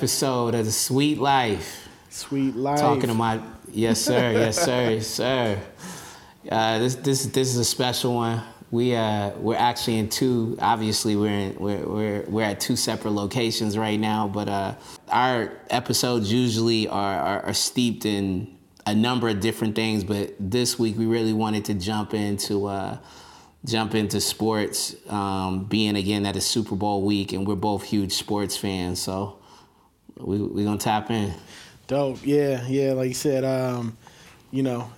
yo. Brand new episode of The Suite Life. Suite life. Talking to my yes sir, yes sir, yes sir. Uh, this this this is a special one. We uh we're actually in two. Obviously, we're in we're we're we're at two separate locations right now. But uh, our episodes usually are, are are steeped in a number of different things. But this week we really wanted to jump into uh jump into sports. Um, being again that is Super Bowl week, and we're both huge sports fans, so we we gonna tap in. Dope. Yeah, yeah. Like you said, um, you know,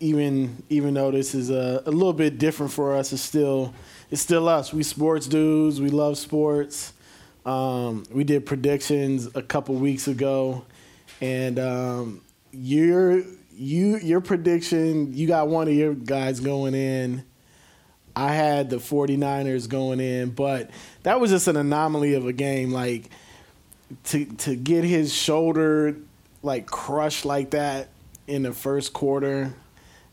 even even though this is a, a little bit different for us, it's still it's still us. We sports dudes. We love sports. Um, we did predictions a couple weeks ago, and um, your you your prediction you got one of your guys going in. I had the 49ers going in, but that was just an anomaly of a game. Like to to get his shoulder like crushed like that in the first quarter.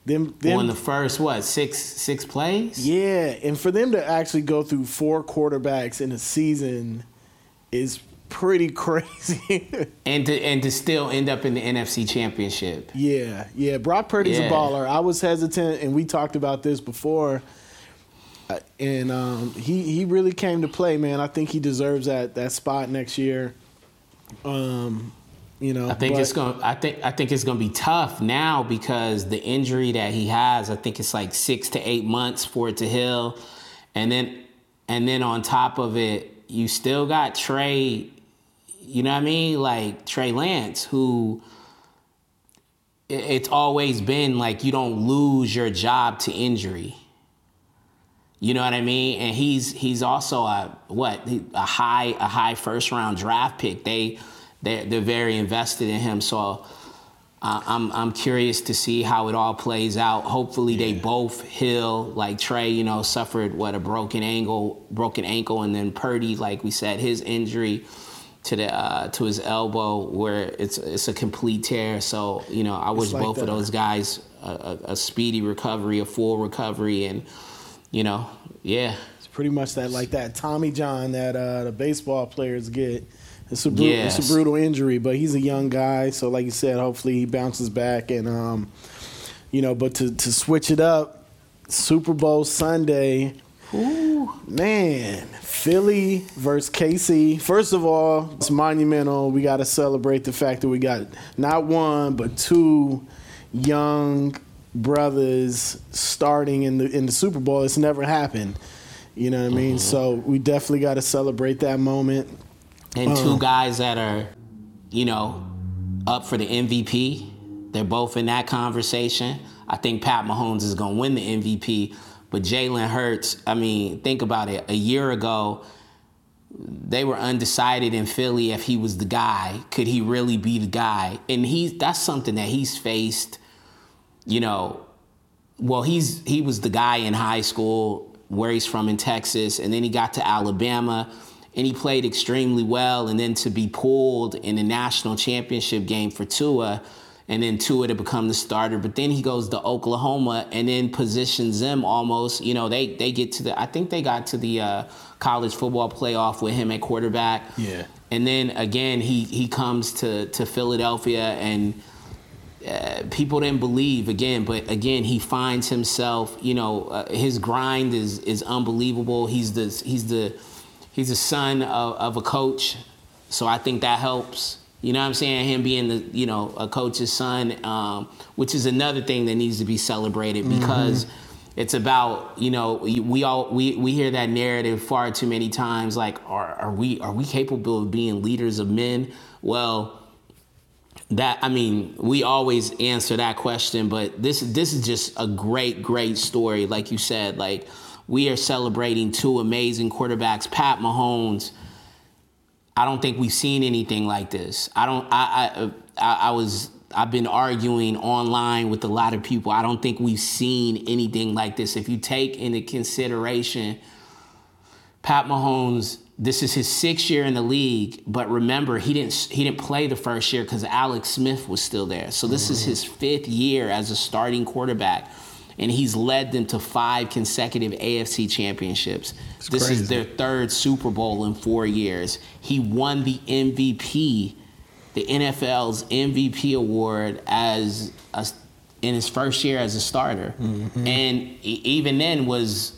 Them, them on the first what six six plays? yeah, and for them to actually go through four quarterbacks in a season is pretty crazy. And to and to still end up in the NFC Championship. yeah, yeah. Brock Purdy's Yeah. a baller. I was hesitant, and we talked about this before. Uh, And um, he he really came to play, man. I think he deserves that that spot next year. Um, you know, I think but- it's going. to I think I think it's to be tough now because the injury that he has. I think it's like six to eight months for it to heal, and then and then on top of it, you still got Trey. You know what I mean? Like Trey Lance, who it- it's always been like you don't lose your job to injury. You know what I mean? And he's he's also a what a high a high first round draft pick. They they they're very invested in him. So uh, I'm I'm curious to see how it all plays out. Hopefully they both heal. Like Trey, you know, suffered what a broken ankle broken ankle, and then Purdy, like we said, his injury to the uh, to his elbow where it's it's a complete tear. So you know, I wish like both of those guys a, a, a speedy recovery, a full recovery, and you know, yeah, It's pretty much that like that Tommy John that uh, the baseball players get. It's a, bru- Yes. it's a brutal injury, but he's a young guy, so like you said, hopefully he bounces back and um, you know. But to to switch it up, Super Bowl Sunday, Ooh. man, Philly versus KC. First of all, it's monumental. We got to celebrate the fact that we got not one but two young brothers starting in the in the Super Bowl. It's never happened. You know what I mean? Mm-hmm. So we definitely got to celebrate that moment. and two uh-huh. guys that are, you know, up for the MVP. They're both in that conversation. I think Pat Mahomes is going to win the MVP, but Jalen Hurts. I mean, think about it. A year ago, they were undecided in Philly if he was the guy. Could he really be the guy? And he's that's something that he's faced. You know, well, he's he was the guy in high school where he's from in Texas, and then he got to Alabama, and he played extremely well, and then to be pulled in the national championship game for Tua, and then Tua to become the starter, but then he goes to Oklahoma and then positions them almost. You know, they they get to the I think they got to the uh, college football playoff with him at quarterback. Yeah. And then again, he he comes to to Philadelphia and uh, people didn't believe again, but again he finds himself. You know, uh, his grind is is unbelievable. He's the he's the he's the son of, of a coach, so I think that helps. You know what I'm saying? Him being the you know a coach's son, um, which is another thing that needs to be celebrated because it's about you know we we all we, we hear that narrative far too many times. Like, are are we are we capable of being leaders of men? Well that I mean, we always answer that question, but this this is just a great, great story. Like you said, like we are celebrating two amazing quarterbacks, Pat Mahomes. I don't think we've seen anything like this. I don't. I I I, was. I've been arguing online with a lot of people. I don't think we've seen anything like this. If you take into consideration Pat Mahomes, this is his sixth year in the league, but remember he didn't he didn't play the first year because Alex Smith was still there. So this is his fifth year as a starting quarterback. and he's led them to five consecutive AFC championships. this crazy. is their third Super Bowl in four years. He won the MVP, the NFL's MVP award as a, in his first year as a starter, Mm-hmm. and even then was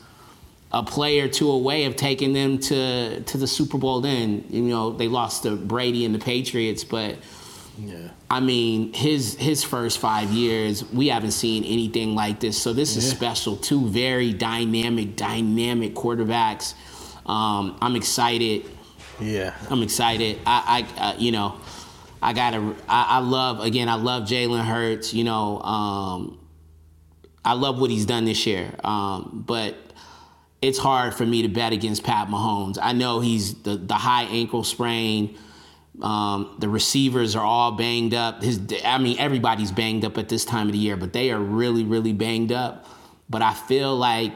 a play or two away of taking them to to the Super Bowl. Then you know they lost to Brady and the Patriots, but Yeah. I mean his his first five years we haven't seen anything like this. So this is special. Two very dynamic, dynamic quarterbacks. Um, I'm excited. Yeah. I'm excited. I, I uh, you know, I gotta. I, I love again. I love Jalen Hurts. You know, um, I love what he's done this year. Um, but it's hard for me to bet against Pat Mahomes. I know he's the the high ankle sprain. Um, the receivers are all banged up. His, I mean, everybody's banged up at this time of the year, but they are really, really banged up. But I feel like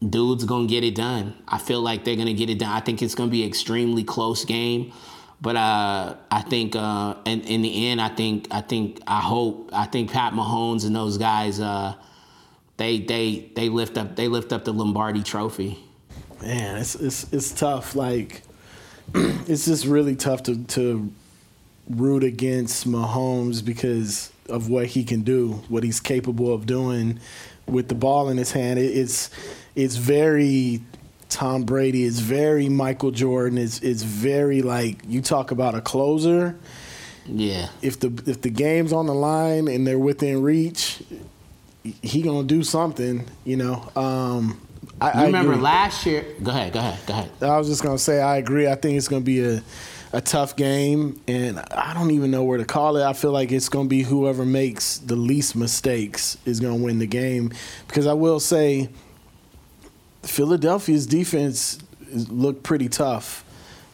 dude's gonna get it done. I feel like they're gonna get it done. I think it's gonna be an extremely close game. But uh, I think uh, in, in the end, I think I think I hope I think Pat Mahomes and those guys uh, they they they lift up they lift up the Lombardi Trophy. Man, it's it's it's tough. Like it's just really tough to to root against Mahomes because of what he can do, what he's capable of doing with the ball in his hand. It, it's it's very Tom Brady. It's very Michael Jordan. It's it's very like you talk about a closer. Yeah, If the if the game's on the line and they're within reach, he gonna do something. You know. Um, I, you I remember agree. last year? Go ahead, go ahead, go ahead. I was just gonna say I agree. I think it's gonna be a a tough game, and I don't even know where to call it. I feel like it's gonna be whoever makes the least mistakes is gonna win the game. Because I will say, Philadelphia's defense looked pretty tough.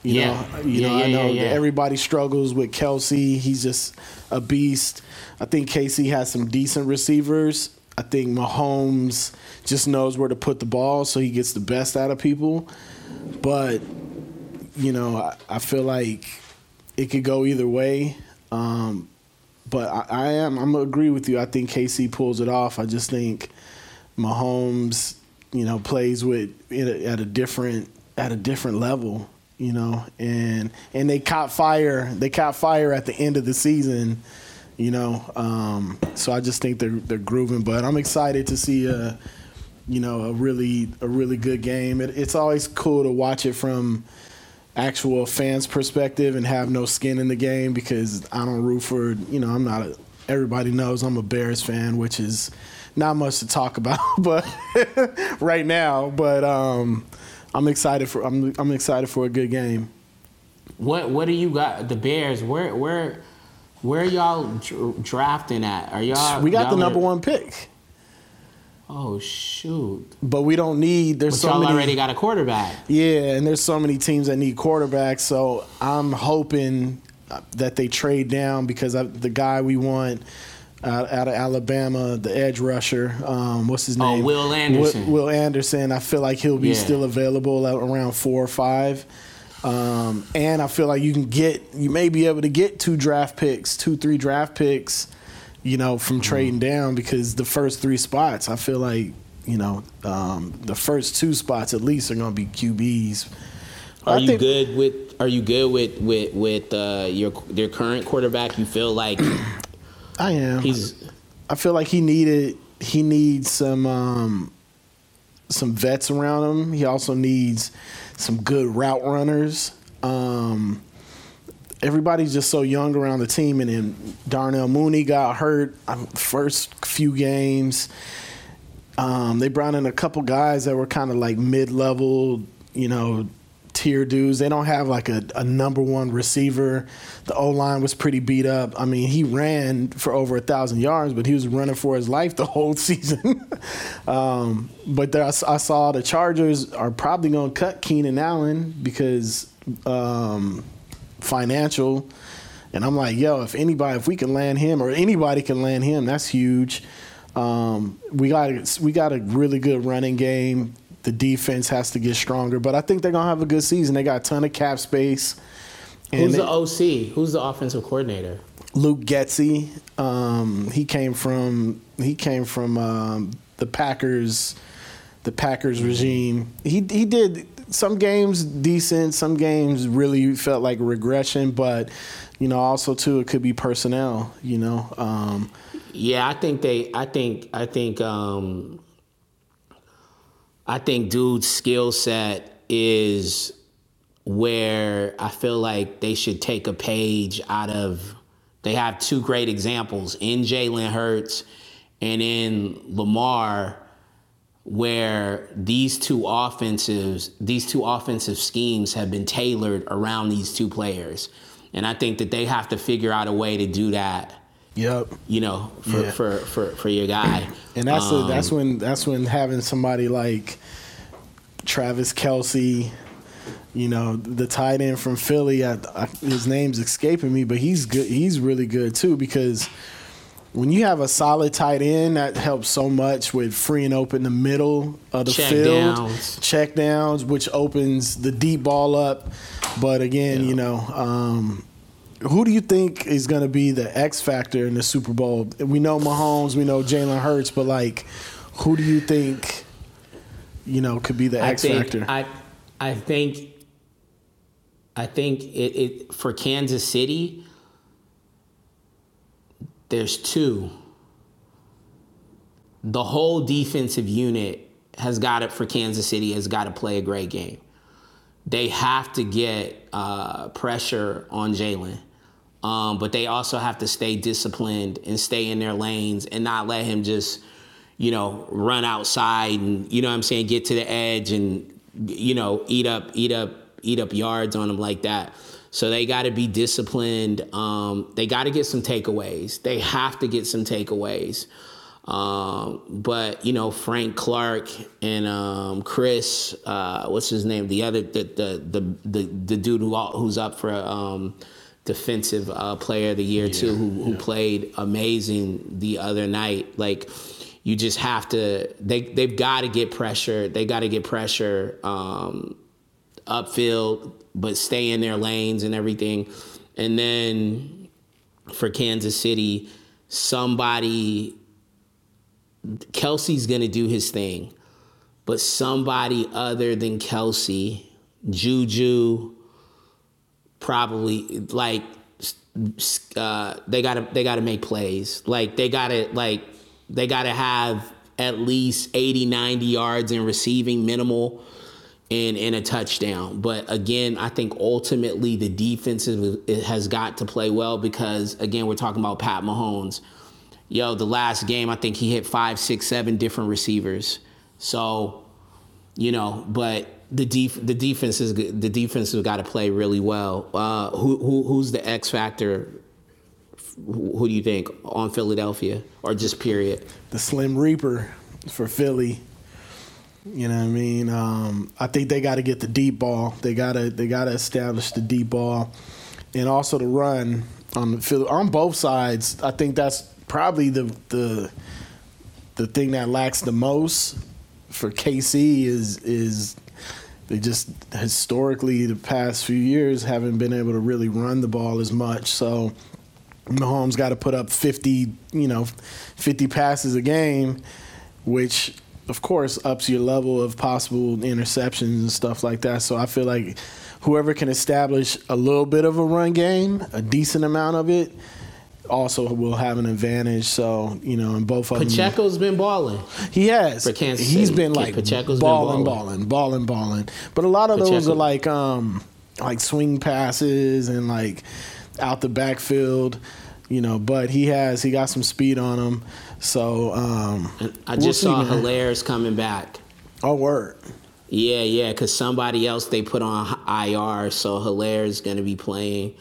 You Yeah. know, you Yeah, know, I know yeah, yeah. everybody struggles with Kelce. He's just a beast. I think KC has some decent receivers. I think Mahomes just knows where to put the ball, so he gets the best out of people. But you know, I, I feel like it could go either way. Um, but I, I am I'm gonna agree with you. I think KC pulls it off. I just think Mahomes, you know, plays with a, at a different at a different level. You know, and and they caught fire. They caught fire at the end of the season. You know, um, so I just think they're they're grooving. But I'm excited to see a, you know, a really a really good game. It, it's always cool to watch it from actual fans' perspective and have no skin in the game because I don't root for you know I'm not a everybody knows I'm a Bears fan, which is not much to talk about, but right now. But um, I'm excited for I'm I'm excited for a good game. What what do you got? The Bears? Where where where y'all dr- drafting at? Are y'all? we got y'all the are- number one pick, Oh shoot! but we don't need. There's But so y'all many. already got a quarterback. Yeah, and there's so many teams that need quarterbacks. So I'm hoping uh, that they trade down because I, the guy we want out, out of Alabama, the edge rusher, um, what's his name? Oh, name? Will Anderson. Will, Will Anderson. I feel like he'll be Yeah. still available at around four or five. Um, and I feel like you can get, you may be able to get two draft picks, two, three draft picks, you know, from trading down because the first three spots, I feel like, you know, um, the first two spots at least are going to be QBs. Are I you think- good with? Are you good with with with uh, your your current quarterback? You feel like I am. he's I feel like he needed he needs some um, some vets around him. He also needs some good route runners. Um, everybody's just so young around the team, and then Darnell Mooney got hurt um, first few games. Um, they brought in a couple guys that were kind of like mid level, you know, tier dudes. They don't have like a, a number one receiver. The O line was pretty beat up. I mean, he ran for over a thousand yards, but he was running for his life the whole season. um, but there, I, I saw the Chargers are probably going to cut Keenan Allen because um, financial. And I'm like, yo, if anybody, if we can land him, or anybody can land him, that's huge. Um, we got we got a really good running game. The defense has to get stronger, but I think they're gonna have a good season. They got a ton of cap space. who's the OC? Who's the offensive coordinator? Luke Getsy. Um, he came from he came from um, the Packers, the Packers regime. He he did some games decent, some games really felt like regression, but you know also too it could be personnel. You know. Um, yeah, I think they. I think. I think. Um, I think dude's skill set is where I feel like they should take a page out of. They have two great examples in Jalen Hurts and in Lamar, where these two offensives, these two offensive schemes have been tailored around these two players, and I think that they have to figure out a way to do that. Yep. You know, for Yeah. for, for, for your guy. And that's Um, the, that's when that's when having somebody like Travis Kelce, you know, the tight end from Philly. I, I, his name's escaping me, but he's good. He's really good too because when you have a solid tight end, that helps so much with freeing open the middle of the Check field, downs. check downs, which opens the deep ball up. But again, you know. Um, who do you think is going to be the X factor in the Super Bowl? We know Mahomes, we know Jalen Hurts, but like, who do you think, you know, could be the I X think, factor? I, I think, I think it, it for Kansas City. There's two. The whole defensive unit has got it for Kansas City. Has got to play a great game. They have to get uh, pressure on Jalen. Um, but they also have to stay disciplined and stay in their lanes and not let him just, you know, run outside and you know what I'm saying, get to the edge and you know, eat up, eat up, eat up yards on them like that. So they got to be disciplined. Um, they got to get some takeaways. They have to get some takeaways. Um, but you know, Frank Clark and um, Chris, uh, what's his name? The other, the the the the, the dude who who's up for um, defensive uh, player of the year too, who who played amazing the other night. Like you just have to. They they've got to get pressure. They got to get pressure um, upfield, but stay in their lanes and everything. And then for Kansas City, somebody Kelce's gonna do his thing, but somebody other than Kelce, Juju, probably like uh, they gotta they gotta make plays. Like they gotta like they gotta have at least 80, 90 yards in receiving minimal and in a touchdown. But again, I think ultimately the defense has got to play well because again, we're talking about Pat Mahomes. Yo, the last game I think he hit five, six, seven different receivers. So, you know, but the def- the defense is the defense has got to play really well. Uh, who, who who's the X factor? Who, do you think on Philadelphia or just period? the Slim Reaper for Philly. You know what I mean? Um, I think they got to get the deep ball. They gotta they gotta establish the deep ball, and also the run on the Philly on both sides. I think that's probably the the the thing that lacks the most for KC is is they just historically the past few years haven't been able to really run the ball as much. So Mahomes got to put up 50, you know, 50 passes a game, which of course ups your level of possible interceptions and stuff like that. So I feel like whoever can establish a little bit of a run game, a decent amount of it, also will have an advantage. So you know, and both of them, Pacheco's been balling. he has. For Kansas He's City. been like Pacheco's been balling, balling. balling, balling. But a lot of those are like um like swing passes and like out the backfield, you know. But he has he got some speed on him. So um, I we'll just see, saw man. Helaire's coming back. Oh word. Yeah, yeah, because somebody else they put on IR, so Helaire's gonna be playing.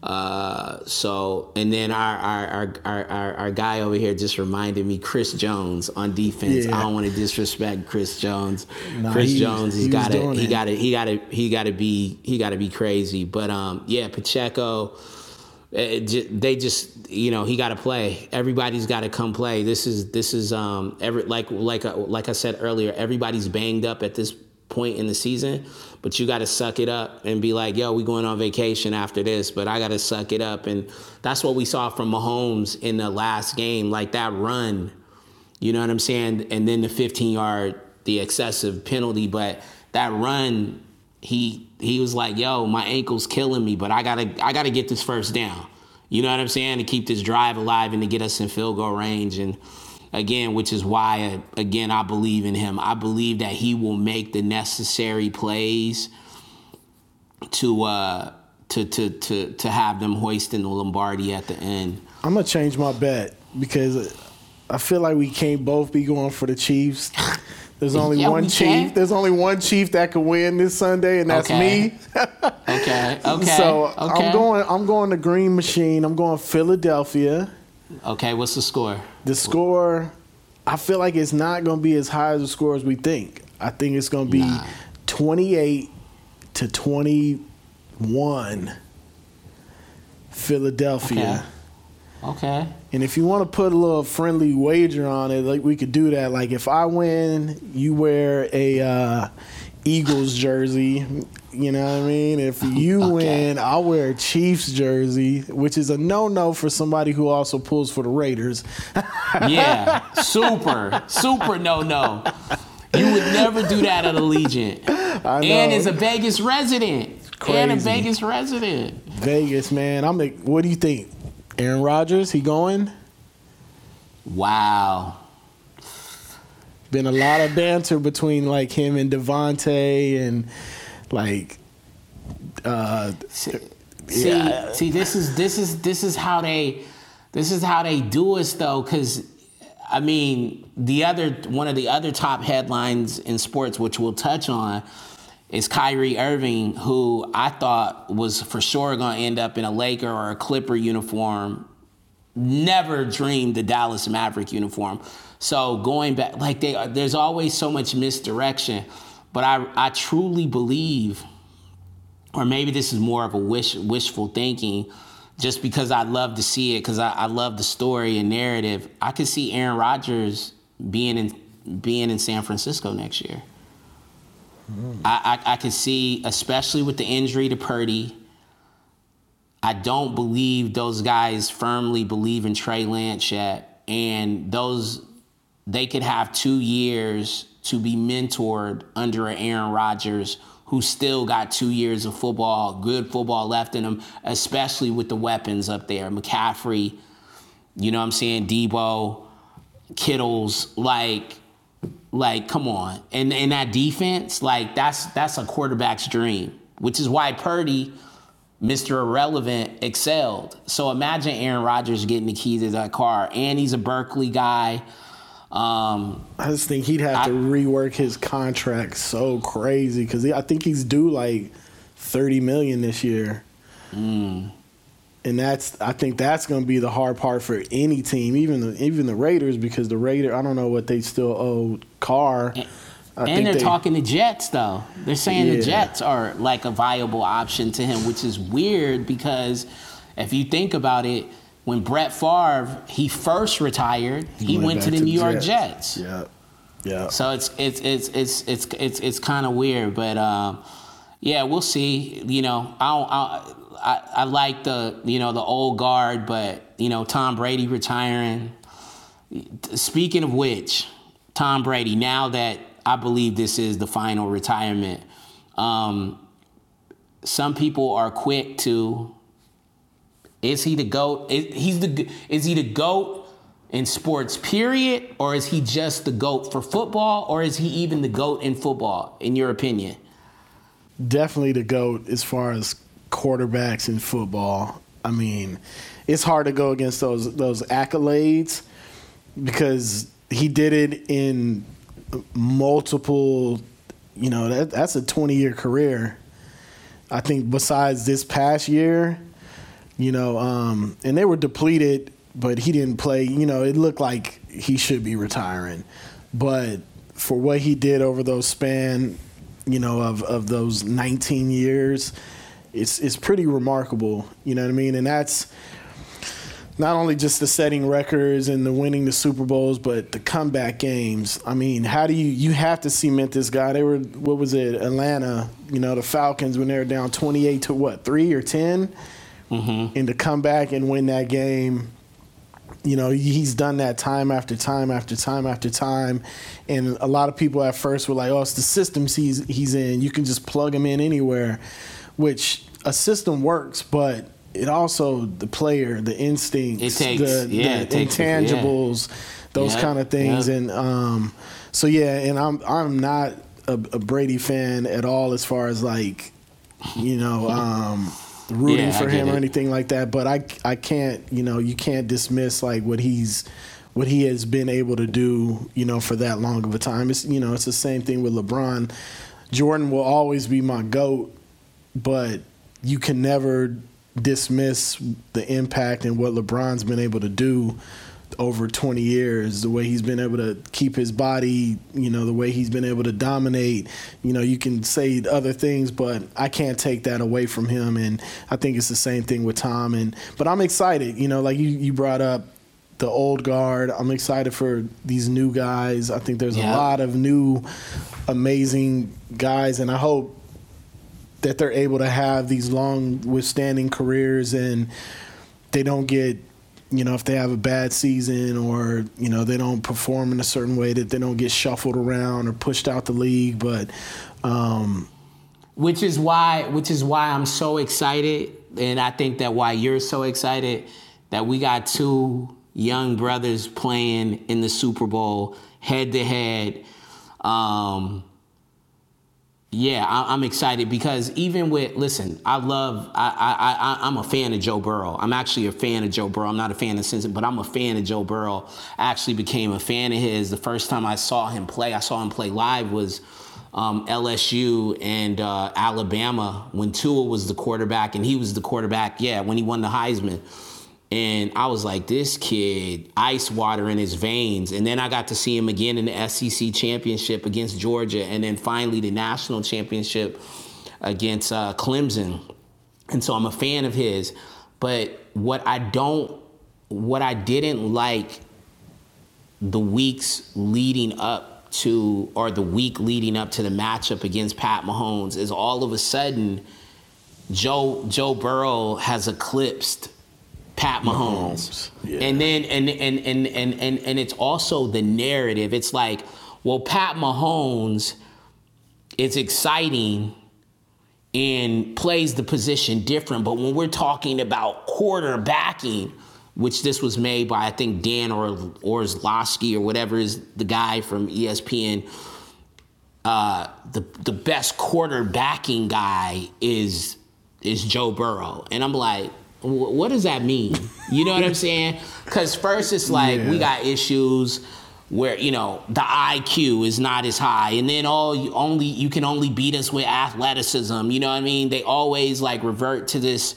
Uh, so and then our our, our our our guy over here just reminded me Chris Jones on defense. Yeah. I don't want to disrespect Chris Jones. Nah, Chris he- Jones, he's he got to he got to he got to he got to be he got to be crazy. But um, yeah, Pacheco. it they just you know he got to play. Everybody's got to come play. This is this is um every like like like I said earlier. Everybody's banged up at this point in the season. But you got to suck it up and be like, yo, we going on vacation after this, but I got to suck it up. And that's what we saw from Mahomes in the last game, like that run. You know what I'm saying? And then the 15 yard, the excessive penalty. But that run, he he was like, yo, my ankle's killing me, but I gotta I gotta get this first down. You know what I'm saying? To keep this drive alive and to get us in field goal range. And again, which is why, again, I believe in him. I believe that he will make the necessary plays to uh, to to to to have them hoisting the Lombardi at the end. I'm gonna change my bet because I feel like we can't both be going for the Chiefs. There's only Yeah, one chief. can. There's only one chief that can win this Sunday, and that's Okay. me. Okay, okay. so okay. I'm going. I'm going the Green Machine. I'm going Philadelphia. Okay, what's the score? The score, I feel like it's not going to be as high as the score as we think. I think it's going to be Nah. 28 to 21. Philadelphia. Okay. And if you want to put a little friendly wager on it, like we could do that. Like if I win, you wear a uh, Eagles jersey. You know what I mean? If you Okay. win, I'll wear a Chiefs jersey, which is a no-no for somebody who also pulls for the Raiders. Yeah, super, super no no. You would never do that at Allegiant. I know. And is a Vegas resident. Crazy. And a. Vegas resident. Vegas, man. I'm. like, What do you think? Aaron Rodgers, he going? Wow. Been a lot of banter between like him and Davante and like uh See, Yeah. see, this is this is this is how they this is how they do us though, because I mean the other one of the other top headlines in sports, which we'll touch on, is Kyrie Irving, who I thought was for sure going to end up in a Laker or a Clipper uniform. Never dreamed the Dallas Maverick uniform. So going back, like they, there's always so much misdirection. But I, I truly believe or maybe this is more of a wish wishful thinking just because I love to see it because I, I love the story and narrative. I could see Aaron Rodgers being in being in San Francisco next year. Mm. I, I I could see, especially with the injury to Purdy. I don't believe those guys firmly believe in Trey Lance yet, and those they could have two years to be mentored under Aaron Rodgers who still got two years of football, good football left in him, especially with the weapons up there. McCaffrey, you know what I'm saying, Debo, Kittles, like like come on. And and that defense, like that's that's a quarterback's dream, which is why Purdy Mr. Irrelevant excelled. So imagine Aaron Rodgers getting the keys to that car, and he's a Berkeley guy. Um, I just think he'd have to rework his contract so crazy because I think he's due like thirty million this year, Mm. and that's I think that's going to be the hard part for any team, even the even the Raiders, because the Raider I don't know what they still owe Carr. I and they're they- talking the Jets, though. They're saying the Jets are like a viable option to him, which is weird because if you think about it, when Brett Favre he first retired, he, went went, to back the New York Jets. Yeah, yeah. So it's it's it's it's it's it's it's kind of weird, but um, yeah, we'll see. You know, I, don't, I I I like the you know the old guard, but you know Tom Brady retiring. Speaking of which, Tom Brady. Now that I believe this is the final retirement, um, some people are quick to. Is he the goat? Is, he's the is he the goat in sports period, or is he just the goat for football, or is he even the goat in football? In your opinion? definitely the goat as far as quarterbacks in football. I mean, it's hard to go against those those accolades because he did it in multiple. You know, that that's a twenty year career. I think besides this past year, you know, um, and they were depleted, but he didn't play. You know, it looked like he should be retiring, but for what he did over those span, you know, of of those 19 years, it's it's pretty remarkable. You know what I mean? And that's not only just the setting records and the winning the Super Bowls, but the comeback games. I mean, how do you you have to cement this guy? They were what was it, Atlanta? You know, the Falcons when they were down twenty eight to what three or 10 Mm-hmm. and to come back and win that game. You know, he's done that time after time after time after time, and a lot of people at first were like, "Oh, it's the systems he's he's in. You can just plug him in anywhere," which a system works, but it also the player, the instincts, takes- the, yeah, the it intangibles, those Yep, kind of things, yep. and um, so yeah, and I'm I'm not a, a Brady fan at all as far as like, you know, um, rooting Yeah, for him or it. anything like that. But I I can't you know you can't dismiss like what he's what he has been able to do you know for that long of a time. It's you know it's the same thing with LeBron. Jordan will always be my goat, but you can never dismiss the impact and what LeBron's been able to do over 20 years the way he's been able to keep his body you know the way he's been able to dominate you know you can say other things but I can't take that away from him and I think it's the same thing with Tom and but I'm excited you know like you you brought up the old guard. I'm excited for these new guys. I think there's a lot of new amazing guys and I hope that they're able to have these long withstanding careers and they don't get you know if they have a bad season or you know they don't perform in a certain way that they don't get shuffled around or pushed out the league but um which is why which is why I'm so excited and I think that why you're so excited that we got two young brothers playing in the Super Bowl head to head um yeah, I, I'm excited because even with listen, I love I, I I I'm a fan of Joe Burrow. I'm actually a fan of Joe Burrow. I'm not a fan of Simpson, but I'm a fan of Joe Burrow. I actually became a fan of his the first time I saw him play. I saw him play live was um, LSU and uh, Alabama when Tua was the quarterback and he was the quarterback. Yeah, when he won the Heisman. And I was like, this kid, ice water in his veins. And then I got to see him again in the SEC championship against Georgia, and then finally the national championship against uh, Clemson. And so I'm a fan of his. But what I don't, what I didn't like the weeks leading up to, or the week leading up to the matchup against Pat Mahomes is all of a sudden, Joe Joe Burrow has eclipsed Pat Mahomes. Yeah. And then and and, and and and and it's also the narrative. It's like, well, Pat Mahomes is exciting and plays the position different, but when we're talking about quarterbacking, which this was made by I think Dan or Orlovsky or whatever is the guy from ESPN uh, the the best quarterbacking guy is is Joe Burrow, and I'm like, what does that mean? You know what I'm saying? Because first it's like we got issues where you know the IQ is not as high, and then all you only you can only beat us with athleticism. You know what I mean? They always like revert to this.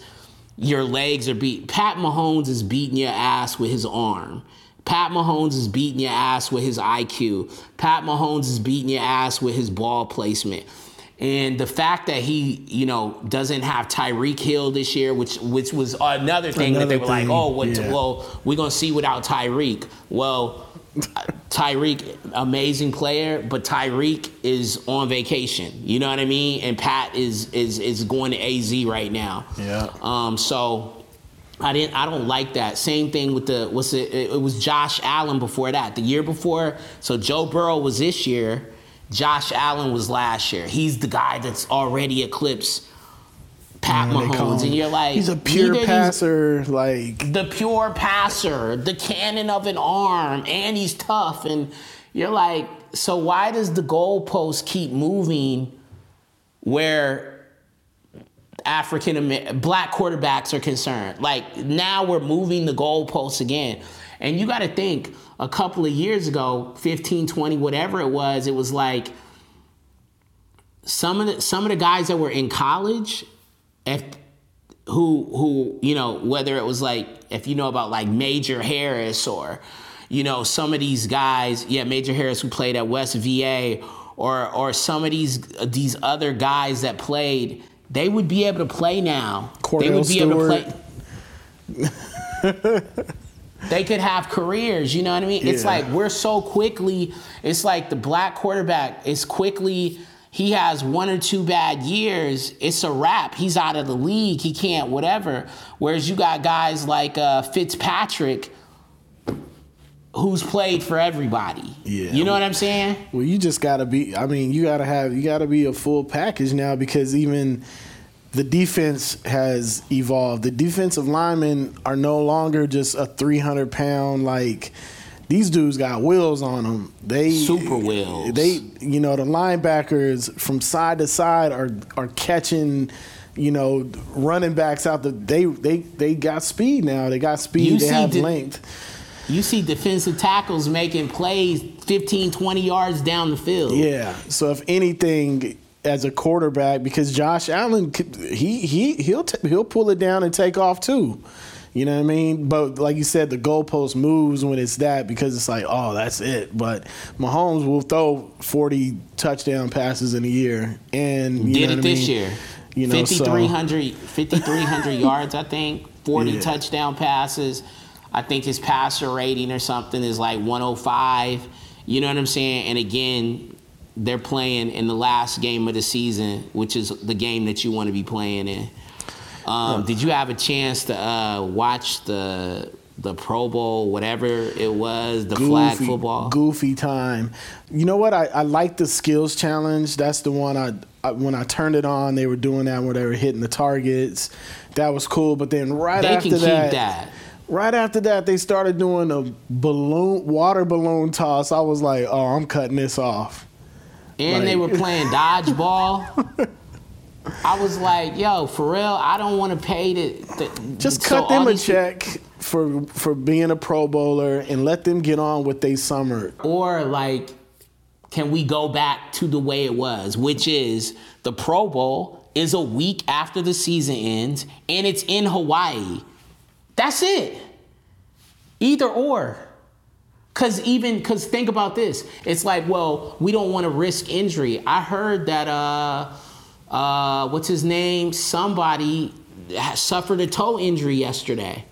Your legs are beat. Pat Mahomes is beating your ass with his arm. Pat Mahomes is beating your ass with his IQ. Pat Mahomes is beating your ass with his ball placement. And the fact that he, you know, doesn't have Tyreek Hill this year, which which was another thing that they Another were like, oh, what? yeah. Well, we're gonna see without Tyreek. Well, Tyreek, amazing player, but Tyreek is on vacation. You know what I mean? And Pat is is is going to AZ right now. Yeah. Um. So. I didn't. I don't like that. Same thing with the. What's? It it was Josh Allen before that. The year before. So Joe Burrow was this year. Josh Allen was last year. He's the guy that's already eclipsed Pat call Mahomes, and you're like, he's a pure passer like the pure passer, the cannon of an arm, and he's tough. And you're like, so why does the goalpost keep moving where African Amer- black quarterbacks are concerned? Like now we're moving the goalposts again. And you got to think a couple of years ago, 15, 20, whatever it was, it was like some of the some of the guys that were in college, if who who you know whether it was like if you know about like Major Harris or you know some of these guys, yeah, Major Harris who played at West VA or or some of these these other guys that played, they would be able to play now. they Cordell would be able to play. they could have careers. You know what I mean? It's like we're so quickly. It's like the black quarterback is quickly. He has one or two bad years. It's a wrap. He's out of the league. He can't whatever. Whereas you got guys like uh, Fitzpatrick, who's played for everybody. Yeah. You know what I'm saying? Well, you just gotta be. I mean, you gotta have. You gotta be a full package now because even the defense has evolved. The defensive linemen are no longer just a 300 pound like. These dudes got wheels on them. They Super wheels. They, you know, the linebackers from side to side are are catching, you know, running backs out the. They they they got speed now. They got speed. You they have the- length. You see defensive tackles making plays 15, 20 yards down the field. Yeah. So if anything, as a quarterback, because Josh Allen, he he he'll t- he'll pull it down and take off too. You know what I mean? But like you said, the goalpost moves when it's that because it's like, oh, that's it. But Mahomes will throw forty touchdown passes in a year, and you Did it this mean? year. You know, so- 5,300 5,300 yards, I think. 40 Yeah. touchdown passes. I think his passer rating or something is like 105. You know what I'm saying? And again, they're playing in the last game of the season, which is the game that you want to be playing in. Um, did you have a chance to uh, watch the the Pro Bowl, whatever it was, the flag football? Goofy time. You know what? I, I like the skills challenge. That's the one I, I when I turned it on, they were doing that where they were hitting the targets. That was cool. But then right They after can keep that, that. Right after that, they started doing a balloon water balloon toss. I was like, oh, I'm cutting this off. and they were playing dodgeball. I was like, "Yo, for real, I don't want to pay to, Just so cut them a check for for being a Pro Bowler and let them get on with their summer. Or like, can we go back to the way it was, which is the Pro Bowl is a week after the season ends and it's in Hawaii. That's it. Either or. Cause even cause think about this. It's like, well, we don't want to risk injury. I heard that uh uh what's his name? Somebody suffered a toe injury yesterday.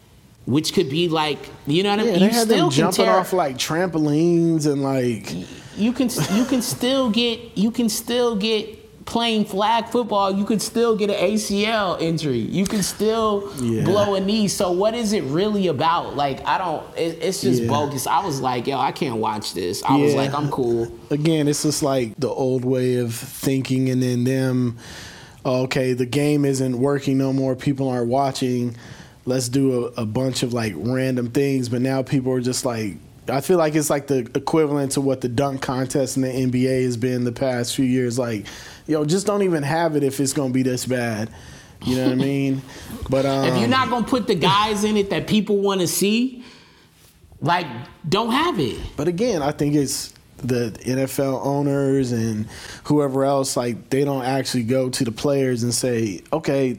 Which could be like, you know what I Yeah, mean? they You had still jumping tear- off like trampolines and like you can you can still get you can still get playing flag football you could still get an ACL injury you can still Yeah. blow a knee so what is it really about like I don't it, it's just Yeah. bogus I was like yo I can't watch this I was like I'm cool again, it's just like the old way of thinking, and then them. Okay, the game isn't working no more. People aren't watching. Let's do a, a bunch of like random things. But now people are just like. I feel like it's like the equivalent to what the dunk contest in the NBA has been the past few years. Like, yo, just don't even have it if it's gonna be this bad. You know what I mean? But um, if you're not gonna put the guys in it that people want to see like don't have it But again, I think it's the NFL owners and whoever else like they don't actually go to the players and say, "Okay,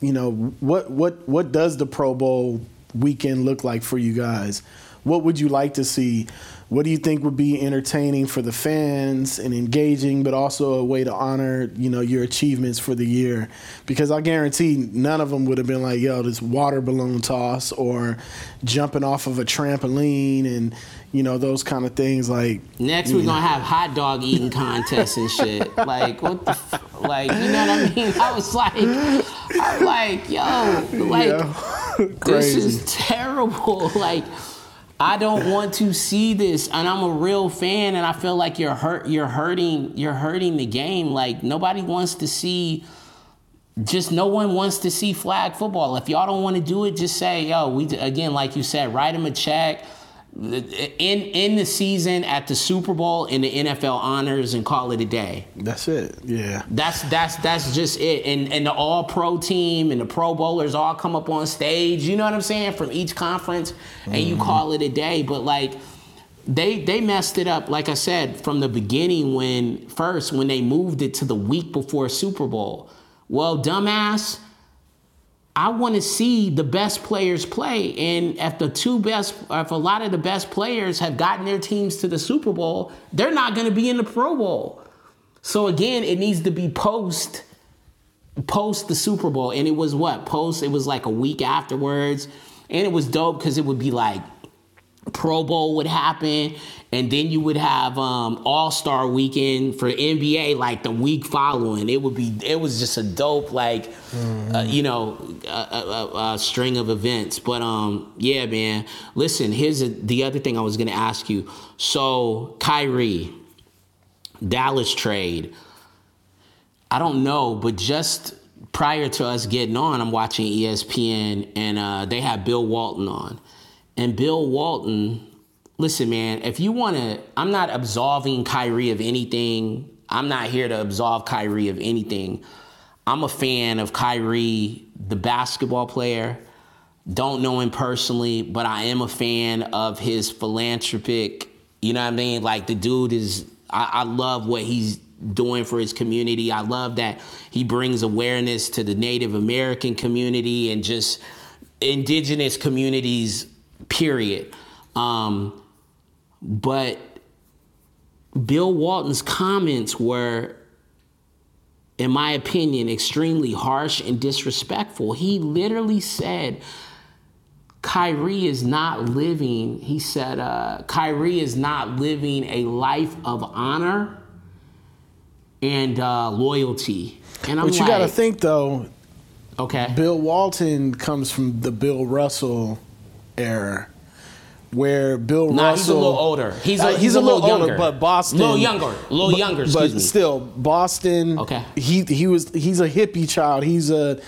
you know, what what what does the Pro Bowl weekend look like for you guys? What would you like to see? What do you think would be entertaining for the fans and engaging, but also a way to honor, you know, your achievements for the year? Because I guarantee none of them would have been like, yo, this water balloon toss or jumping off of a trampoline and, you know, those kind of things. Like, Next, we're gonna have hot dog eating contests and shit. Like, what the, f- like, you know what I mean? I was like, I'm like, yo, like, yeah, this is terrible. Like, I don't want to see this, and I'm a real fan, and I feel like you're hurt. You're hurting. You're hurting the game. Like nobody wants to see. Just no one wants to see flag football. If y'all don't want to do it, just say, yo, we again, like you said, write them a check. In in the season at the Super Bowl in the NFL honors and call it a day. That's it. Yeah. That's that's that's just it. And and the all pro team and the pro bowlers all come up on stage, you know what I'm saying, from each conference and you mm-hmm. call it a day. But like they they messed it up, like I said, from the beginning when first when they moved it to the week before Super Bowl. Well, dumbass, I want to see the best players play. And if the two best, if a lot of the best players have gotten their teams to the Super Bowl, they're not going to be in the Pro Bowl. So again, it needs to be post post the Super Bowl. And it was what? Post, it was like a week afterwards. and it was dope because it would be like Pro Bowl would happen, and then you would have um, All Star Weekend for NBA like the week following. It would be it was just a dope like mm-hmm. uh, you know a, a, a, string of events. But um yeah, man. Listen, here's a, the other thing I was gonna ask you. So Kyrie, Dallas trade. I don't know, but just prior to us getting on, I'm watching ESPN, and uh, they have Bill Walton on and Bill Walton, listen, man, if you want to, I'm not absolving Kyrie of anything. I'm not here to absolve Kyrie of anything. I'm a fan of Kyrie, the basketball player. Don't know him personally, but I am a fan of his philanthropic. You know what I mean? Like the dude is, I, I love what he's doing for his community. I love that he brings awareness to the Native American community and just indigenous communities period. Um, but Bill Walton's comments were, in my opinion, extremely harsh and disrespectful. He literally said, Kyrie is not living, he said, uh, Kyrie is not living a life of honor and uh, loyalty. And I'm but you like, got to think, though, okay, Bill Walton comes from the Bill Russell era where Bill nah, Russell. he's a little older. He's a, uh, he's, he's a, a little, little older, but Boston, a little younger, a little younger. But, but still, Boston. Okay. He he was he's a hippie child. He's a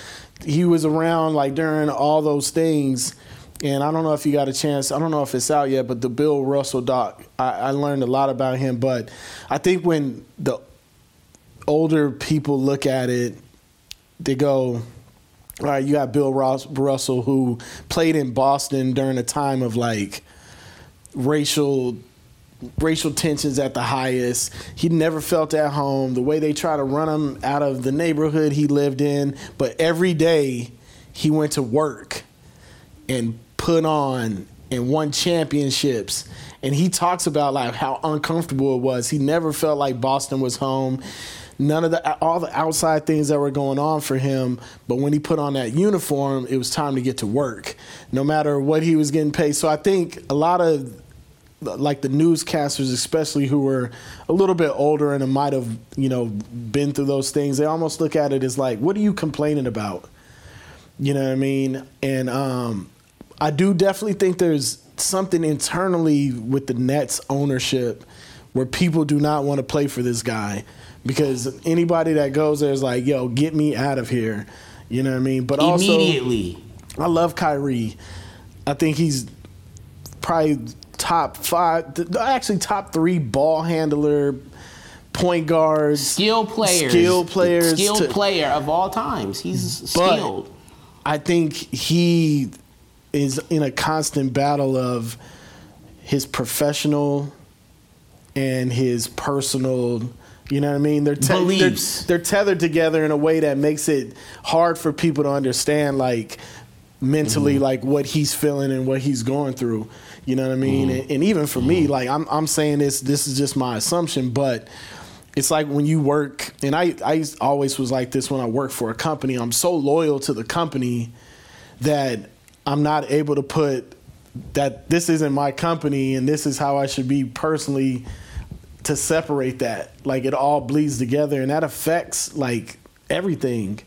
he was around like during all those things. And I don't know if you got a chance. I don't know if it's out yet, but the Bill Russell doc. I, I learned a lot about him. But I think when the older people look at it, they go, right, you got Bill Ross, Russell who played in Boston during a time of like racial racial tensions at the highest. He never felt at home. The way they try to run him out of the neighborhood he lived in, but every day he went to work and put on and won championships. And he talks about like how uncomfortable it was. He never felt like Boston was home none of the all the outside things that were going on for him. But when he put on that uniform, it was time to get to work, no matter what he was getting paid. So I think a lot of like the newscasters, especially who were a little bit older and might have you know been through those things, they almost look at it as like, what are you complaining about? You know what I mean? And um, I do definitely think there's something internally with the Nets ownership where people do not want to play for this guy because anybody that goes there is like, yo, get me out of here. You know what I mean? But immediately, also, I love Kyrie. I think he's probably top five, actually top three ball handler, point guards, skill players, skill players, skilled to, player of all times. He's skilled. I think he is in a constant battle of his professional and his personal you know what I mean? They're, te- they're, they're tethered together in a way that makes it hard for people to understand, like mentally, mm-hmm. like what he's feeling and what he's going through. You know what I mean? Mm-hmm. And, and, even for mm-hmm. me, like I'm, I'm saying this, this is just my assumption, but it's like when you work, and I, I always was like this when I worked for a company. I'm so loyal to the company that I'm not able to put that this isn't my company and this is how I should be personally to separate that. Like it all bleeds together and that affects like everything.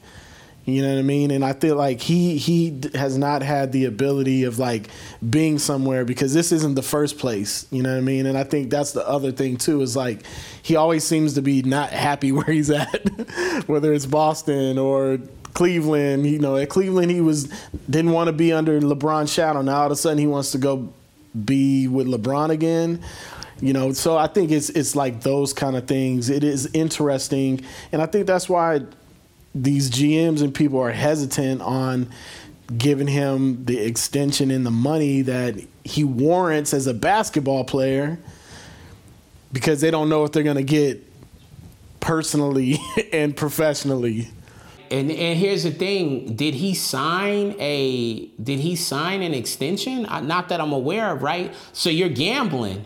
You know what I mean? And I feel like he he has not had the ability of like being somewhere because this isn't the first place. You know what I mean? And I think that's the other thing too is like he always seems to be not happy where he's at, whether it's Boston or Cleveland. You know, at Cleveland he was didn't want to be under LeBron's shadow. Now all of a sudden he wants to go be with LeBron again. You know, so I think it's it's like those kind of things. It is interesting, and I think that's why these GMs and people are hesitant on giving him the extension and the money that he warrants as a basketball player because they don't know if they're going to get personally and professionally. And and here's the thing: Did he sign a? Did he sign an extension? Not that I'm aware of, right? So you're gambling.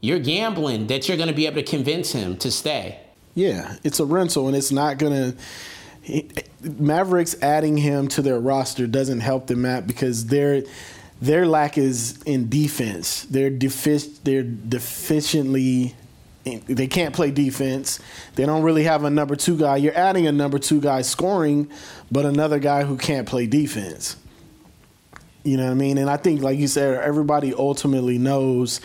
You're gambling that you're going to be able to convince him to stay. Yeah, it's a rental, and it's not going to. Mavericks adding him to their roster doesn't help them out because they're their lack is in defense. They're defic- they're deficiently they can't play defense. They don't really have a number 2 guy. You're adding a number 2 guy scoring, but another guy who can't play defense. You know what I mean? And I think like you said everybody ultimately knows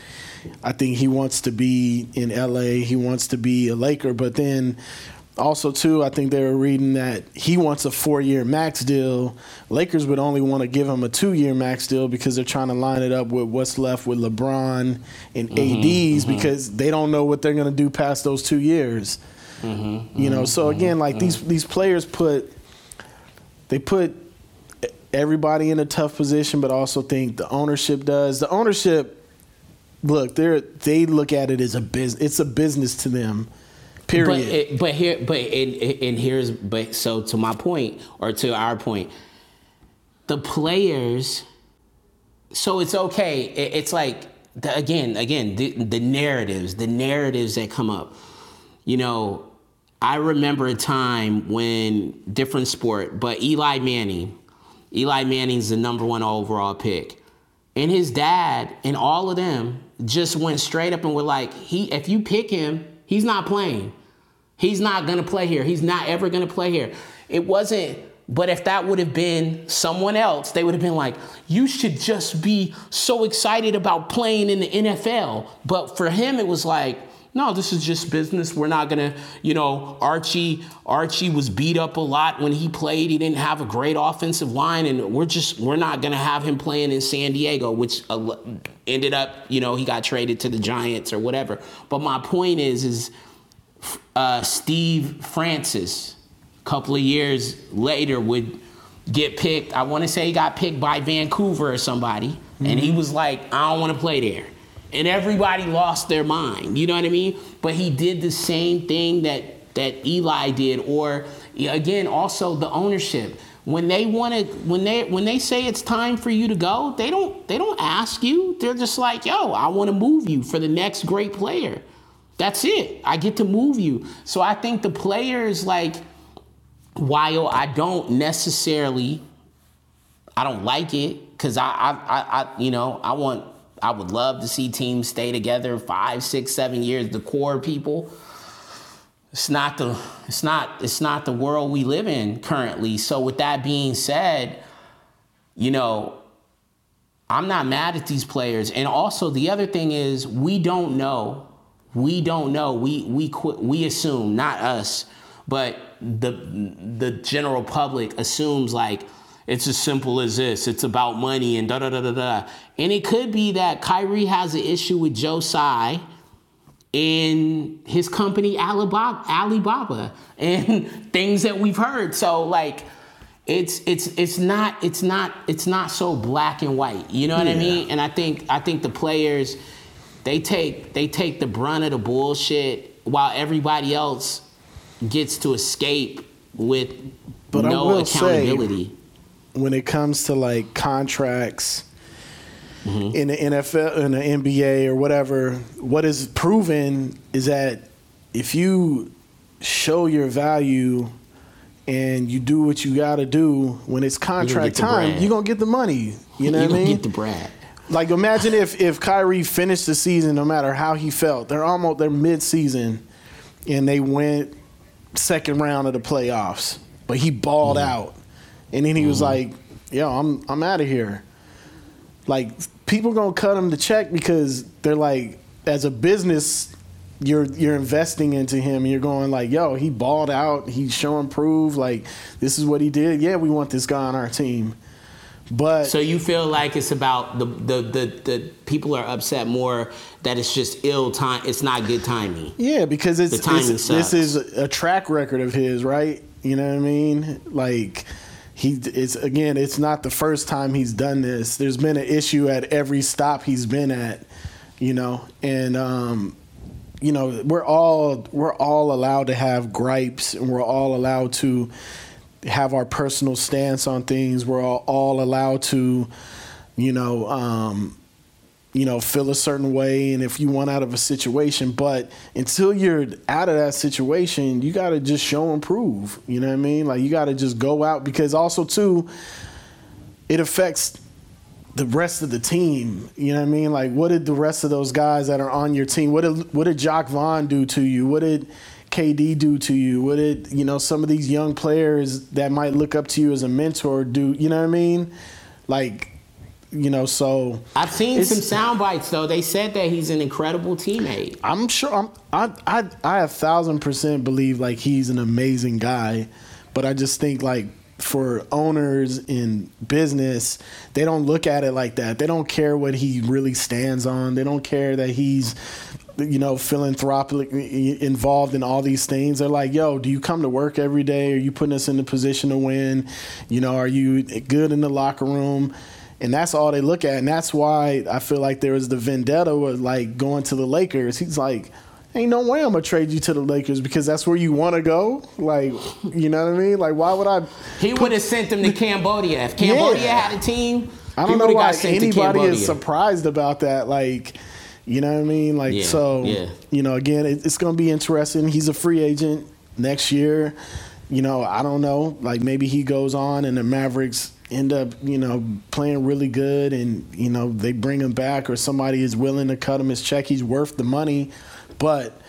I think he wants to be in LA. He wants to be a Laker, but then also too, I think they were reading that he wants a four-year max deal. Lakers would only want to give him a two-year max deal because they're trying to line it up with what's left with LeBron and mm-hmm, AD's mm-hmm. because they don't know what they're going to do past those two years. Mm-hmm, you know, so mm-hmm, again, like these mm-hmm. these players put they put everybody in a tough position, but also think the ownership does. The ownership, look, they they look at it as a business. It's a business to them Period. But, it, but here, but and, and here's but so to my point or to our point, the players. So it's okay. It, it's like the, again, again, the, the narratives, the narratives that come up. You know, I remember a time when different sport, but Eli Manning, Eli Manning's the number one overall pick. And his dad and all of them just went straight up and were like, he if you pick him, He's not playing. He's not to play here. He's not ever to play here. It wasn't, but if that would have been someone else, they would have been like, you should just be so excited about playing in the NFL. But for him, it was like, no, this is just business. We're not gonna, you know, Archie. Archie was beat up a lot when he played. He didn't have a great offensive line, and we're just we're not gonna have him playing in San Diego, which uh, ended up, you know, he got traded to the Giants or whatever. But my point is, is uh, Steve Francis, a couple of years later, would get picked. I want to say he got picked by Vancouver or somebody, mm-hmm. and he was like, I don't want to play there and everybody lost their mind. You know what I mean? But he did the same thing that that Eli did, or again, also the ownership. When they want to, when they when they say it's time for you to go, they don't they don't ask you. They're just like, yo, I want to move you for the next great player. That's it. I get to move you. So I think the players like, while I don't necessarily, I don't like it because I, I I I you know I want I would love to see teams stay together five, six, seven years. The core people. It's not the it's not it's not the world we live in currently. So with that being said, you know, I'm not mad at these players. And also the other thing is we don't know. We don't know. We we we assume, not us, but the the general public assumes like it's as simple as this. It's about money and da da da da da. And it could be that Kyrie has an issue with Joe Tsai in his company Alibaba, Alibaba and things that we've heard. So like it's it's it's not it's not it's not so black and white. You know what yeah. I mean? And I think I think the players they take they take the brunt of the bullshit while everybody else gets to escape with but no accountability. Say, when it comes to like contracts mm-hmm. in the NFL, in the NBA, or whatever, what is proven is that if you show your value and you do what you got to do when it's contract you're time, you're gonna get the money. You know what I mean? Get the brand. Like imagine if if Kyrie finished the season, no matter how he felt, they're almost they're mid season, and they went second round of the playoffs, but he balled mm-hmm. out and then he was mm-hmm. like, "Yo, I'm I'm out of here." Like people gonna cut him the check because they're like, as a business, you're you're investing into him and you're going like, "Yo, he balled out. He's showing proof. Like this is what he did. Yeah, we want this guy on our team." But so you feel like it's about the the the, the people are upset more that it's just ill time. It's not good timing. Yeah, because it's, the it's this is a track record of his, right? You know what I mean? Like he it's again it's not the first time he's done this. There's been an issue at every stop he's been at you know? And um, you know we're all we're all allowed to have gripes and we're all allowed to have our personal stance on things. We're all, all allowed to you know um, you know, feel a certain way and if you want out of a situation. But until you're out of that situation, you got to just show and prove. You know what I mean? Like, you got to just go out because also, too, it affects the rest of the team. You know what I mean? Like, what did the rest of those guys that are on your team? What did what did Jacque Vaughn do to you? What did KD do to you? What did you know some of these young players that might look up to you as a mentor do? You know what I mean? Like, you know, so I've seen some sound bites though. They said that he's an incredible teammate. I'm sure I'm, I I I a thousand percent believe like he's an amazing guy, but I just think like for owners in business, they don't look at it like that. They don't care what he really stands on. They don't care that he's you know philanthropically involved in all these things. They're like, "Yo, do you come to work every day? Are you putting us in the position to win? You know, are you good in the locker room?" And that's all they look at. And that's why I feel like there was the vendetta with like going to the Lakers. He's like, ain't no way I'm gonna trade you to the Lakers because that's where you want to go. Like, you know what I mean? Like, why would I? He would have sent them to Cambodia. If Cambodia Yeah. had a team, I don't know why got sent to anybody is surprised about that. Like, you know what I mean? Like, Yeah, so yeah. you know, again, it, it's gonna be interesting. He's a free agent next year. You know, I don't know. Like, maybe he goes on and the Mavericks end up, you know, playing really good, and you know they bring him back, or somebody is willing to cut him his check. He's worth the money, but.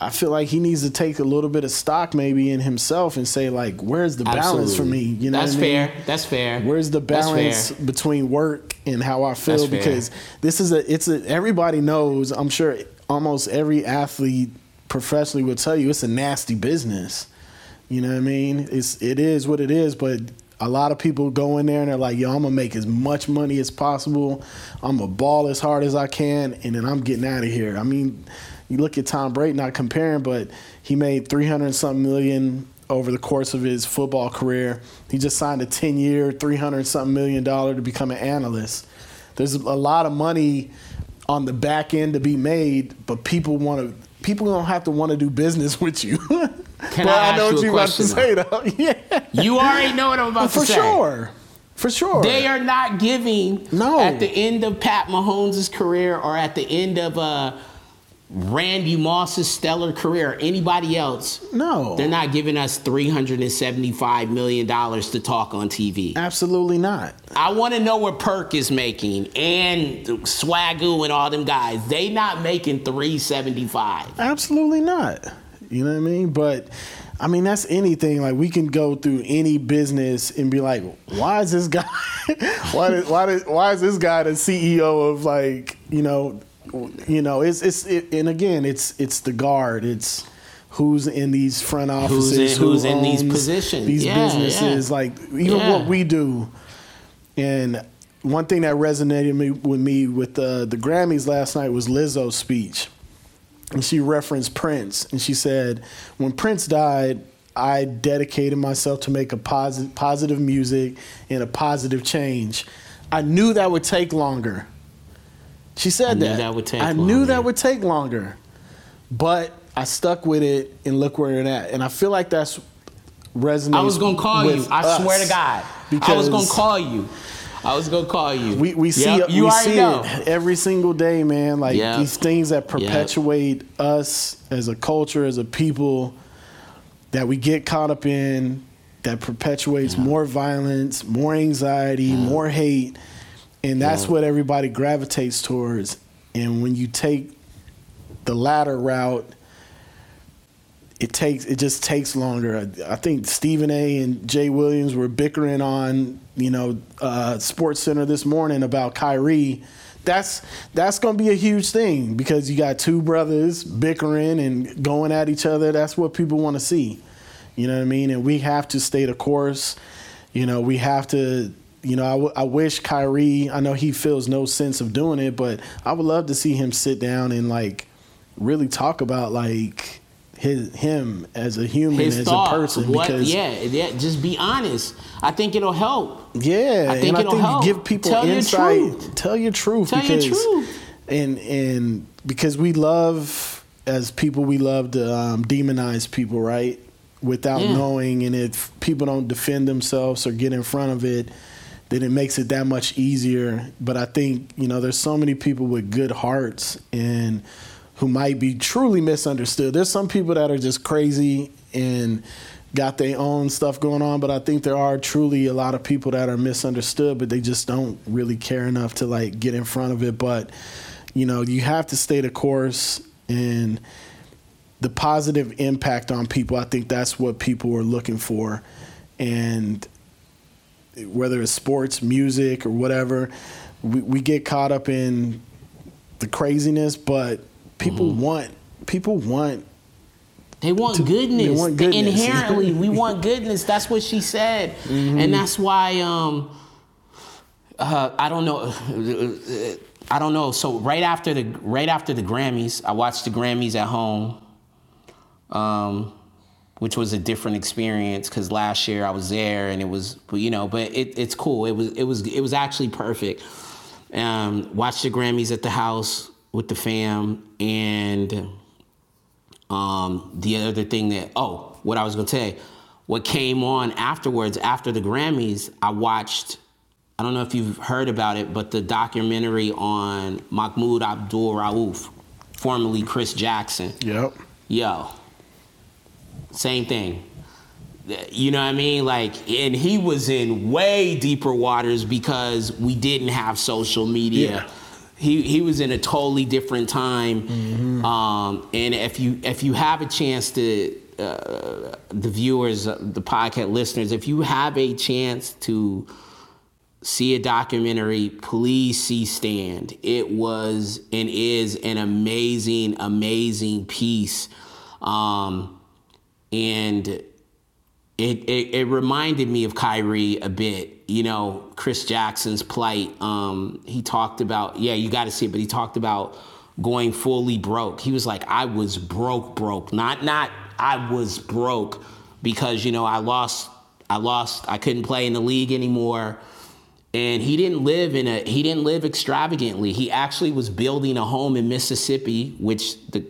I feel like he needs to take a little bit of stock maybe in himself and say like, where's the balance for me? You know, that's I mean? fair. That's fair. Where's the balance between work and how I feel? That's fair. Because this is a, it's a, everybody knows. I'm sure almost every athlete professionally will tell you it's a nasty business. You know what I mean? It's it is what it is, but a lot of people go in there and they're like, "Yo, I'm gonna make as much money as possible. I'm gonna ball as hard as I can, and then I'm getting out of here." I mean, you look at Tom Brady, not comparing, but he made 300 something million over the course of his football career. He just signed a 10 year, 300 something million dollar to become an analyst. There's a lot of money on the back end to be made, but people want to. People don't have to want to do business with you. Can but I ask know you what a you're about to say, though. Yeah, You already know what I'm about for to say. For sure, for sure. They are not giving No. at the end of Pat Mahomes' career or at the end of uh, Randy Moss's stellar career or anybody else. no, They're not giving us $375 million to talk on TV. absolutely not. I want to know what Perk is making and Swagoo and all them guys. They not making 375. Absolutely not. You know what I mean? But I mean that's anything. Like we can go through any business and be like, why is this guy? why did, why did, why is this guy the CEO of like you know, you know? It's it's it, and again, it's it's the guard. It's who's in these front offices, in- who who's in these positions. these Yeah, businesses. yeah. Like even Yeah. what we do. And one thing that resonated me, with me with the the Grammys last night was Lizzo's speech and she referenced Prince, and she said, "When Prince died, I dedicated myself to make a positive, positive music and a positive change. I knew that would take longer." She said that. that would take I knew that would take longer, but I stuck with it, and look where it at. And I feel like that's resonates. I was going to call you. I swear to God. I was going to call you. I was going to call you. We we see Yep, it, you we see know. it every single day, man. Like Yep. these things that perpetuate us as a culture, as a people, that we get caught up in, that perpetuates more violence, more anxiety, more hate, and that's what everybody gravitates towards. And when you take the latter route, it takes it just takes longer. I, I think Stephen A. and Jay Williams were bickering on you know uh, SportsCenter this morning about Kyrie. That's that's to be a huge thing because you got two brothers bickering and going at each other. That's what people want to see. You know what I mean? And we have to stay the course. You know, we have to. You know, I, w- I wish Kyrie. I know he feels no sense of doing it, but I would love to see him sit down and like really talk about like his him as a human, His as thoughts. a person. What, because yeah, yeah, just be honest. I think it'll help. yeah, I think and I it'll think help. give people Tell your insight. truth. Tell your truth. Tell your because, truth. And and because we love as people, we love to um, demonize people, right? Without Yeah. knowing, and if people don't defend themselves or get in front of it, then it makes it that much easier. But I think you know, there's so many people with good hearts and who might be truly misunderstood. There's some people that are just crazy and got their own stuff going on, but I think there are truly a lot of people that are misunderstood, but they just don't really care enough to like get in front of it. But you know, you have to stay the course and the positive impact on people. I think that's what people are looking for, and whether it's sports, music, or whatever, we, we get caught up in the craziness, but people mm-hmm. want people want they want to, goodness. They want goodness. Inherently, we want goodness. That's what she said, mm-hmm. and that's why um, uh, I don't know. I don't know. So right after the right after the Grammys, I watched the Grammys at home, um, which was a different experience because last year I was there and it was you know, but it, it's cool. It was it was it was actually perfect. Um, watched the Grammys at the house with the fam and um, the other thing that, oh, what I was gonna say, what came on afterwards, after the Grammys, I watched, I don't know if you've heard about it, but the documentary on Mahmoud Abdul Rauf, formerly Chris Jackson. Yep. Yo, same thing. You know what I mean? Like, and he was in way deeper waters because we didn't have social media. Yeah he he was in a totally different time. Mm-hmm. Um, and if you if you have a chance to uh, the viewers, uh, the podcast listeners, if you have a chance to see a documentary, please see Stand. It was and is an amazing, amazing piece. Um, and it, it, it reminded me of Kyrie a bit you know, Chris Jackson's plight. Um, he talked about, yeah, you got to see it, but he talked about going fully broke. He was like, I was broke, broke, not not I was broke because you know I lost, I lost, I couldn't play in the league anymore. And he didn't live in a he didn't live extravagantly. He actually was building a home in Mississippi, which the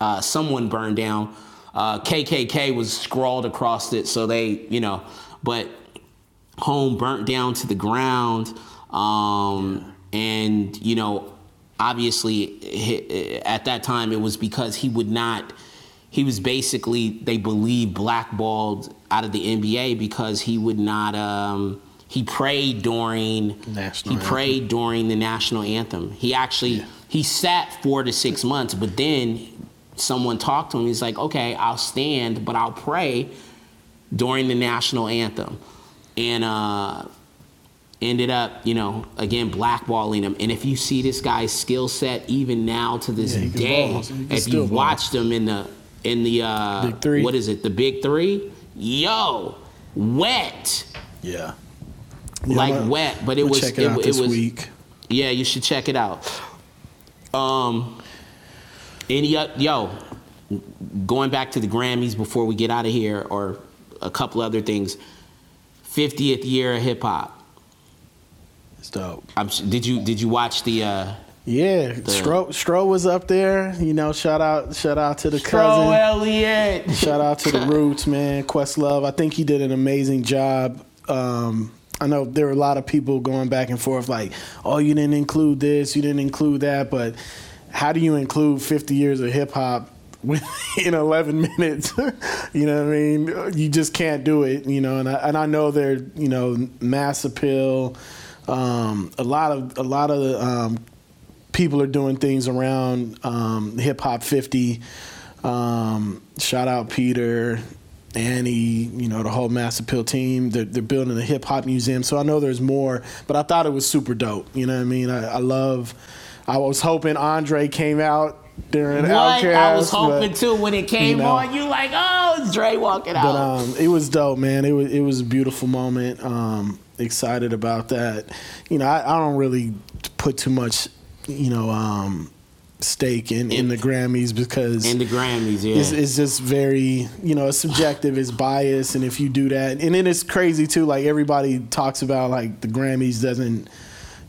uh, someone burned down. Uh, KKK was scrawled across it, so they, you know, but home burnt down to the ground. Um, and, you know, obviously at that time it was because he would not, he was basically, they believe, blackballed out of the NBA because he would not, um, he prayed during national he anthem. prayed during the national anthem. He actually yeah. he sat four to six months, but then someone talked to him. He's like, "Okay, I'll stand, but I'll pray during the national anthem." and uh, ended up, you know, again blackballing him. And if you see this guy's skill set, even now to this yeah, day, if you watched him in the in the uh, big three. what is it, the big three? Yo, wet. Yeah. yeah like gonna, wet, but it was check it, it, out it, this was. Week. Yeah, you should check it out. Um, any uh, yo, going back to the Grammys before we get out of here, or a couple other things. 50th year of hip hop. It's dope. I'm, did you did you watch the? Uh, yeah, the, Stro, Stro was up there. You know, shout out shout out to the Stro cousin. Elliott. Shout out to the Roots man, Questlove. I think he did an amazing job. Um, I know there were a lot of people going back and forth like, "Oh, you didn't include this, you didn't include that," but how do you include 50 years of hip hop in 11 minutes. you know what I mean? You just can't do it, you know, and I, and I know they're, you know, mass appeal. Um, a lot of a lot of um, people are doing things around um, hip hop 50. Um, shout out Peter, Annie, you know, the whole Mass Appeal team. They're, they're building a hip hop museum, so I know there's more. But I thought it was super dope. You know what I mean? I, I love. I was hoping Andre came out during what? OutKast. I was hoping but, too when it came you know, on. You like, oh, it's Dre walking out. But um, it was dope, man. It was it was a beautiful moment. Um, excited about that. You know, I, I, don't really put too much, you know, um, stake in, in, in the Grammys because in the Grammys, yeah, it's, it's, just very, you know, it's subjective, it's biased, and if you do that, and then it's crazy too. Like everybody talks about, like the Grammys doesn't,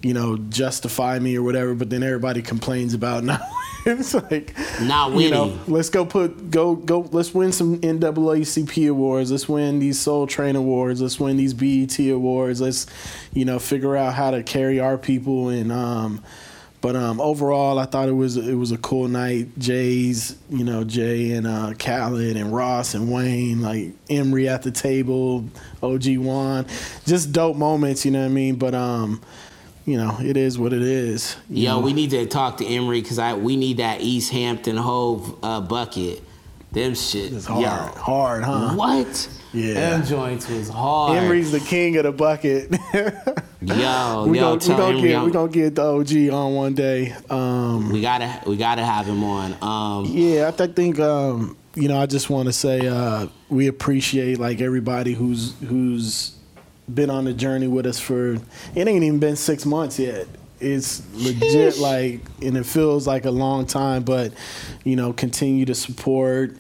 you know, justify me or whatever, but then everybody complains about not it's like not winning. You know, let's go put go go. Let's win some NAACP awards. Let's win these Soul Train awards. Let's win these BET awards. Let's you know figure out how to carry our people and um, But um, overall, I thought it was it was a cool night. Jay's, you know, Jay and uh, Khaled and Ross and Wayne, like Emery at the table, OG Juan, just dope moments. You know what I mean? But um, you know, it is what it is. Yo, know? we need to talk to Emery because I we need that East Hampton Hove uh, bucket. Them shit. It's hard, Yo. hard, huh? What? Yeah. Them joints was hard. Emery's the king of the bucket. Yo, we yo, gonna, we gonna get I'm- we gonna get the OG on one day. Um, we gotta we gotta have him on. Um, Yeah, I th- think um, you know. I just want to say uh, we appreciate like everybody who's who's been on the journey with us for. It ain't even been six months yet. It's legit, Sheesh. like, and it feels like a long time. But you know, continue to support.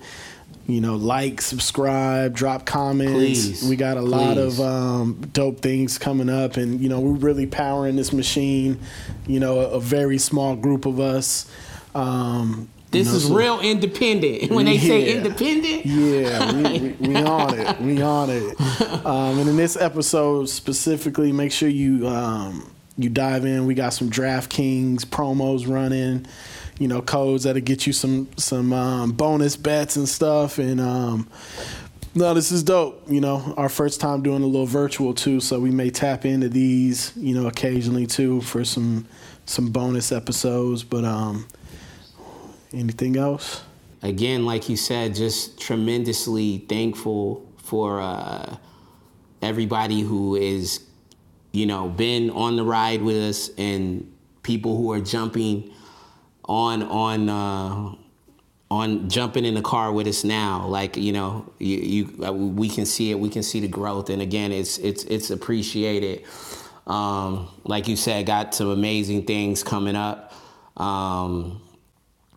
You know, like, subscribe, drop comments. Please, we got a lot of um, dope things coming up, and you know, we're really powering this machine. You know, a, a very small group of us. Um, you this know, is so- real independent. When they say independent, yeah, we, we, we on it. We on it. Um, and in this episode specifically, make sure you um, you dive in. We got some DraftKings promos running. You know, codes that'll get you some some um, bonus bets and stuff. And um, no, this is dope. You know, our first time doing a little virtual too, so we may tap into these. You know, occasionally too for some some bonus episodes. But um, anything else? again, like you said, just tremendously thankful for uh, everybody who is, you know, been on the ride with us and people who are jumping on on uh, on jumping in the car with us now. Like you know, you, you we can see it. We can see the growth, and again, it's it's it's appreciated. Um, like you said, got some amazing things coming up. Um,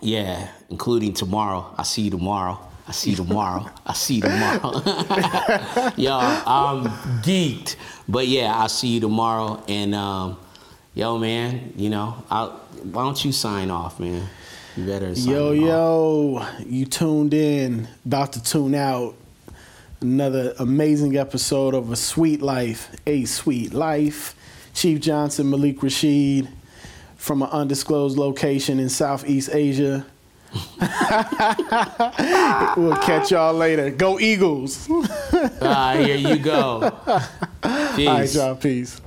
yeah, including tomorrow. I see you tomorrow. I see you tomorrow. I see you tomorrow. yo, I'm geeked. But yeah, I'll see you tomorrow. And um, yo, man, you know, I'll, why don't you sign off, man? You better sign Yo, off. yo, you tuned in, about to tune out. Another amazing episode of A Suite Life, A Suite Life. Chief Johnson, Malik Rasheed from an undisclosed location in Southeast Asia. we'll catch y'all later. Go Eagles. All Ah, here you go. Peace. right, y'all. Peace.